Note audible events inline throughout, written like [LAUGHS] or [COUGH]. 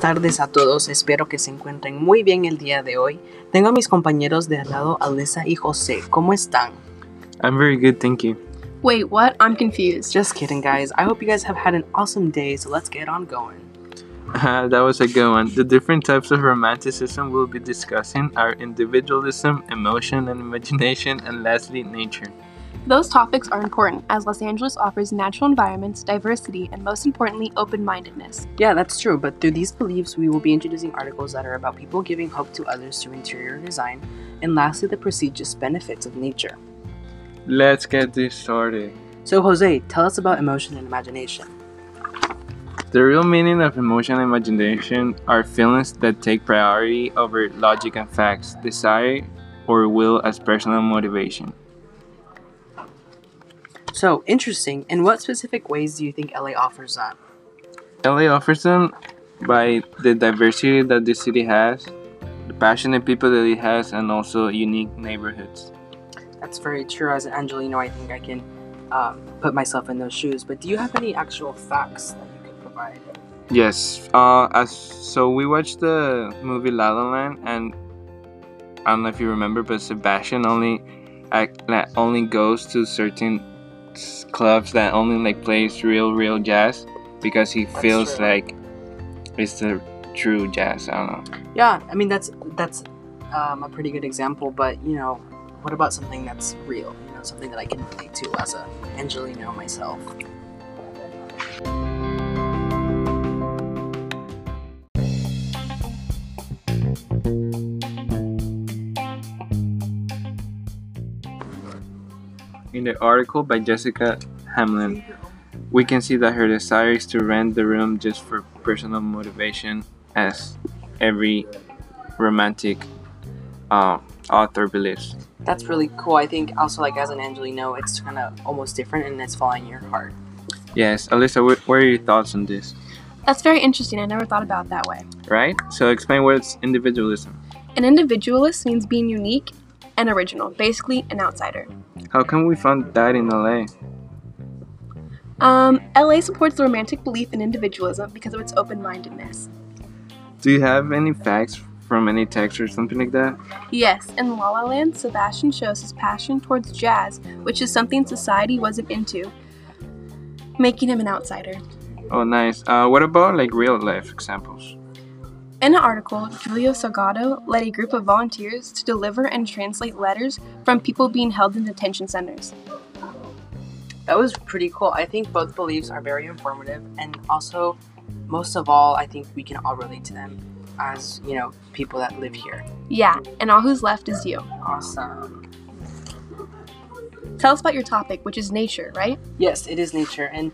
tardes a todos, espero que se encuentren muy bien el día de hoy. Tengo a mis compañeros de al lado, Alessa y José. ¿Cómo están? I'm very good, thank you. Wait, what? I'm confused. Just kidding, guys. I hope you guys have had an awesome day, so let's get on going. Uh, [LAUGHS] that was a good one. The different types of romanticism we'll be discussing are individualism, emotion and imagination, and lastly, nature. Those topics are important as Los Angeles offers natural environments, diversity, and most importantly, open mindedness. Yeah, that's true, but through these beliefs, we will be introducing articles that are about people giving hope to others through interior design, and lastly, the prestigious benefits of nature. Let's get this started. So, Jose, tell us about emotion and imagination. The real meaning of emotion and imagination are feelings that take priority over logic and facts, desire or will as personal motivation. So, interesting. In what specific ways do you think LA offers that? LA offers them by the diversity that the city has, the passionate people that it has, and also unique neighborhoods. That's very true. As an Angelino, I think I can um, put myself in those shoes. But do you have any actual facts that you could provide? Yes. Uh, as so we watched the movie La La Land, and I don't know if you remember, but Sebastian only act, only goes to certain s- clubs that only like plays real, real jazz because he That's feels true. like it's the true jazz. I don't know. Yeah, I mean that's that's um, a pretty good example. But you know, what about something that's real? You know, something that I can relate to as a Angelino myself. In the article by Jessica Hamlin, we can see that her desire is to rent the room just for personal motivation, as every romantic uh, author believes. That's really cool. I think also like as an Angelino, it's kind of almost different and it's following your heart. Yes, Alyssa, what, what are your thoughts on this? That's very interesting. I never thought about it that way. Right? So explain what's individualism. An individualist means being unique and original, basically, an outsider. How come we found that in LA? Um, LA supports the romantic belief in individualism because of its open mindedness. Do you have any facts from any text or something like that? Yes, in La La Land, Sebastian shows his passion towards jazz, which is something society wasn't into, making him an outsider. Oh, nice. Uh, what about like real life examples? In an article, Julio Salgado led a group of volunteers to deliver and translate letters from people being held in detention centers. That was pretty cool. I think both beliefs are very informative, and also, most of all, I think we can all relate to them as you know people that live here. Yeah, and all who's left is you. Awesome. Tell us about your topic, which is nature, right? Yes, it is nature, and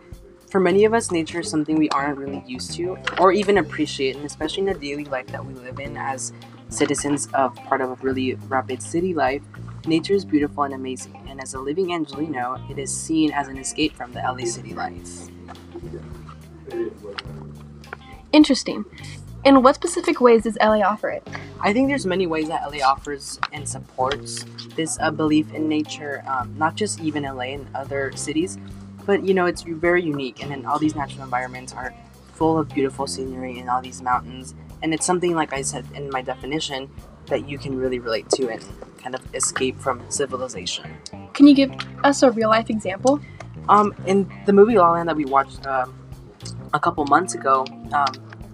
for many of us, nature is something we aren't really used to or even appreciate, and especially in the daily life that we live in as citizens of part of a really rapid city life. Nature is beautiful and amazing, and as a living Angelino, it is seen as an escape from the LA city life. Interesting. In what specific ways does LA offer it? I think there's many ways that LA offers and supports this uh, belief in nature, um, not just even LA and other cities, but you know it's very unique. And then all these natural environments are full of beautiful scenery and all these mountains, and it's something like I said in my definition that you can really relate to and kind of escape from civilization. Can you give us a real life example? Um, in the movie La La Land that we watched um, a couple months ago, um,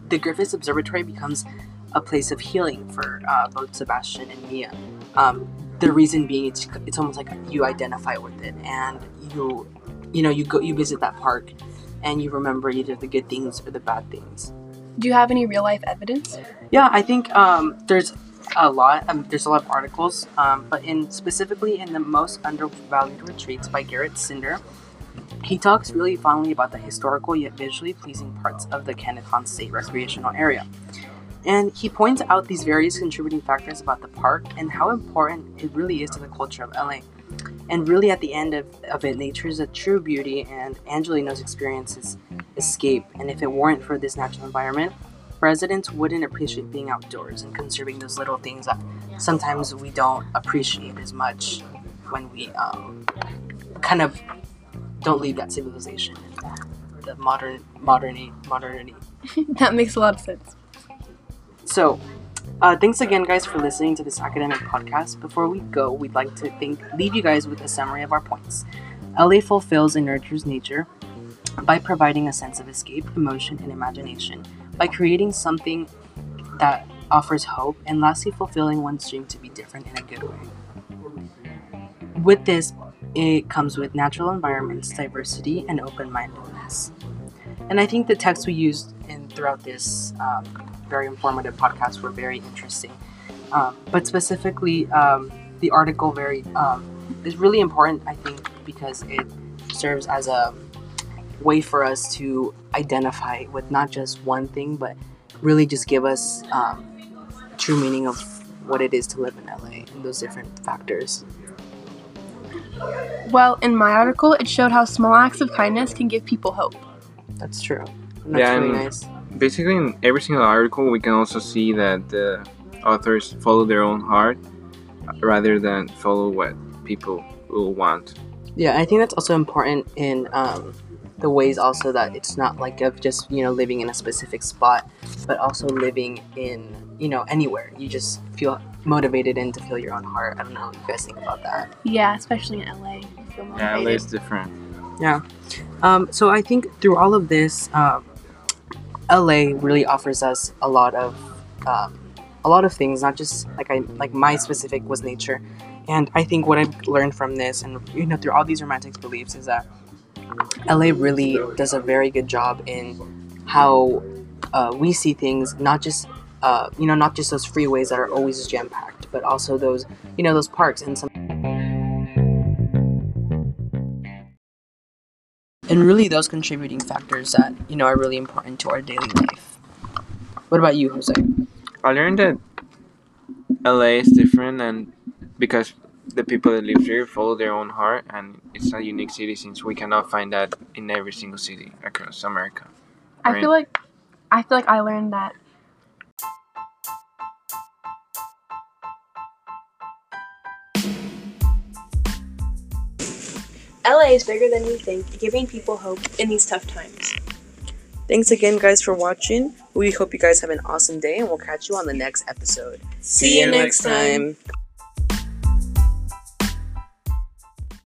the Griffiths Observatory becomes a place of healing for uh, both Sebastian and Mia. Um, the reason being, it's it's almost like you identify with it, and you, you know, you go you visit that park, and you remember either the good things or the bad things. Do you have any real life evidence? Yeah, I think um, there's a lot. Um, there's a lot of articles, um, but in specifically in the most undervalued retreats by Garrett Cinder, he talks really fondly about the historical yet visually pleasing parts of the Kenneth Hahn State Recreational Area. And he points out these various contributing factors about the park and how important it really is to the culture of LA. And really, at the end of, of it, nature is a true beauty, and Angelino's experiences escape. And if it weren't for this natural environment, residents wouldn't appreciate being outdoors and conserving those little things that sometimes we don't appreciate as much when we um, kind of don't leave that civilization and the modern modernity modernity. [LAUGHS] that makes a lot of sense. so, uh, thanks again, guys, for listening to this academic podcast. Before we go, we'd like to think, leave you guys with a summary of our points. LA fulfills and nurtures nature by providing a sense of escape, emotion, and imagination, by creating something that offers hope, and lastly, fulfilling one's dream to be different in a good way. With this, it comes with natural environments, diversity, and open mindedness. And I think the text we used in throughout this um, very informative podcast were very interesting. Um, but specifically, um, the article very um, is really important, I think, because it serves as a way for us to identify with not just one thing, but really just give us um, true meaning of what it is to live in LA and those different factors. Well, in my article, it showed how small acts of kindness can give people hope. That's true. And that's Yeah, really and- nice. Basically, in every single article, we can also see that the authors follow their own heart rather than follow what people will want. Yeah, I think that's also important in um, the ways also that it's not like of just you know living in a specific spot, but also living in you know anywhere. You just feel motivated and to feel your own heart. I don't know what you guys think about that. Yeah, especially in LA. I feel Yeah. LA is different. Yeah. Um, so I think through all of this, um, LA really offers us a lot of um, a lot of things. Not just like I like my specific was nature, and I think what I've learned from this, and you know, through all these romantic beliefs, is that LA really does a very good job in how uh, we see things. Not just uh, you know, not just those freeways that are always jam packed, but also those you know those parks and some. And really those contributing factors that you know are really important to our daily life. What about you, Jose? I learned that LA is different, and because the people that live here follow their own heart, and it's a unique city since we cannot find that in every single city across America. I Right. feel like I feel like I learned that LA is bigger than you think, giving people hope in these tough times. Thanks again, guys, for watching. We hope you guys have an awesome day, and we'll catch you on the next episode. See you next time.